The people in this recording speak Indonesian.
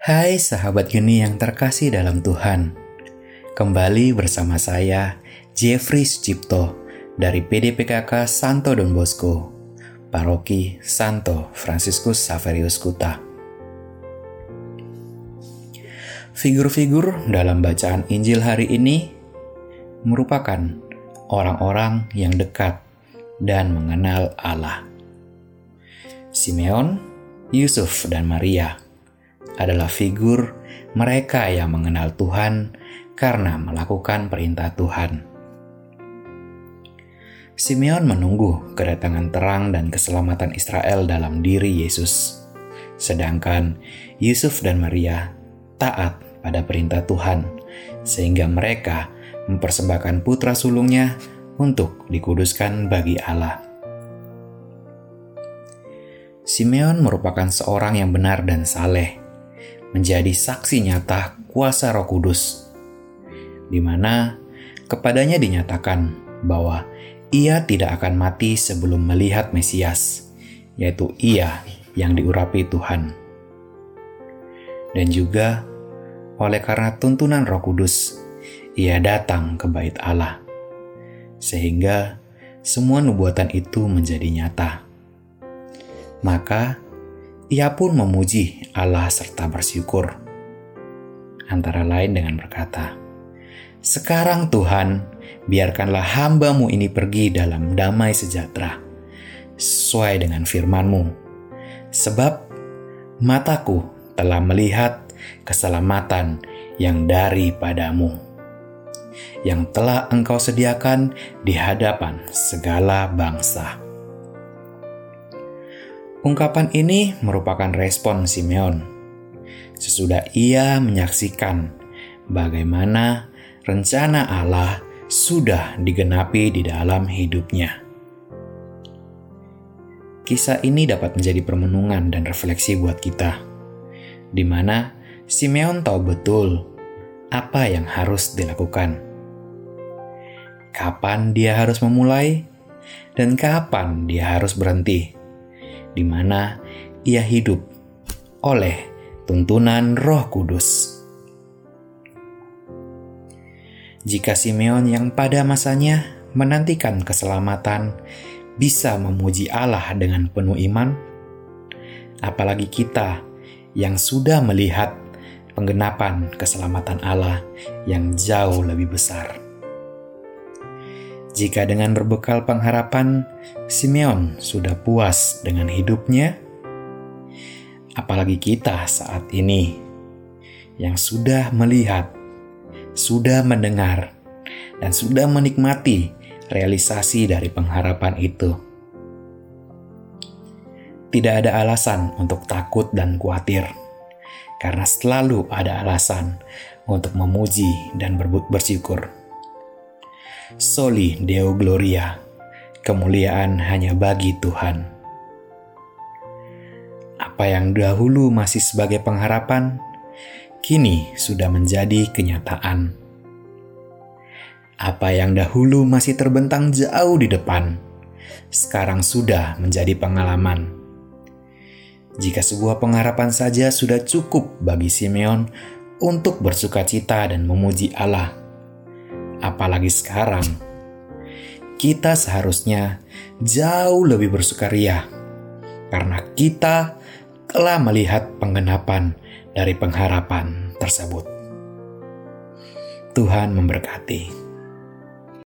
Hai sahabat geni yang terkasih dalam Tuhan. Kembali bersama saya Jeffrey Sucipto dari PDPKK Santo Don Bosco, Paroki Santo Franciscus Saverius Kuta. Figur-figur dalam bacaan Injil hari ini merupakan orang-orang yang dekat dan mengenal Allah. Simeon, Yusuf, dan Maria adalah figur mereka yang mengenal Tuhan karena melakukan perintah Tuhan. Simeon menunggu kedatangan terang dan keselamatan Israel dalam diri Yesus, sedangkan Yusuf dan Maria taat pada perintah Tuhan, sehingga mereka mempersembahkan putra sulungnya untuk dikuduskan bagi Allah. Simeon merupakan seorang yang benar dan saleh, menjadi saksi nyata kuasa Roh Kudus, di mana kepadanya dinyatakan bahwa ia tidak akan mati sebelum melihat Mesias, yaitu Ia yang diurapi Tuhan. Dan juga oleh karena tuntunan Roh Kudus, ia datang ke Bait Allah, sehingga semua nubuatan itu menjadi nyata. Maka ia pun memuji Allah serta bersyukur. Antara lain dengan berkata, Sekarang Tuhan, biarkanlah hambamu ini pergi dalam damai sejahtera, sesuai dengan firmanmu. Sebab mataku telah melihat keselamatan yang daripadamu, yang telah engkau sediakan di hadapan segala bangsa. Ungkapan ini merupakan respon Simeon. Sesudah ia menyaksikan bagaimana rencana Allah sudah digenapi di dalam hidupnya. Kisah ini dapat menjadi permenungan dan refleksi buat kita, di mana Simeon tahu betul apa yang harus dilakukan, kapan dia harus memulai, dan kapan dia harus berhenti di mana ia hidup oleh tuntunan Roh Kudus. Jika Simeon yang pada masanya menantikan keselamatan bisa memuji Allah dengan penuh iman, apalagi kita yang sudah melihat penggenapan keselamatan Allah yang jauh lebih besar. Jika dengan berbekal pengharapan, Simeon sudah puas dengan hidupnya, apalagi kita saat ini yang sudah melihat, sudah mendengar, dan sudah menikmati realisasi dari pengharapan itu. Tidak ada alasan untuk takut dan khawatir, karena selalu ada alasan untuk memuji dan bersyukur. Soli Deo Gloria, kemuliaan hanya bagi Tuhan. Apa yang dahulu masih sebagai pengharapan, kini sudah menjadi kenyataan. Apa yang dahulu masih terbentang jauh di depan, sekarang sudah menjadi pengalaman. Jika sebuah pengharapan saja sudah cukup bagi Simeon untuk bersuka cita dan memuji Allah, apalagi sekarang, kita seharusnya jauh lebih bersukaria karena kita telah melihat penggenapan dari pengharapan tersebut. Tuhan memberkati.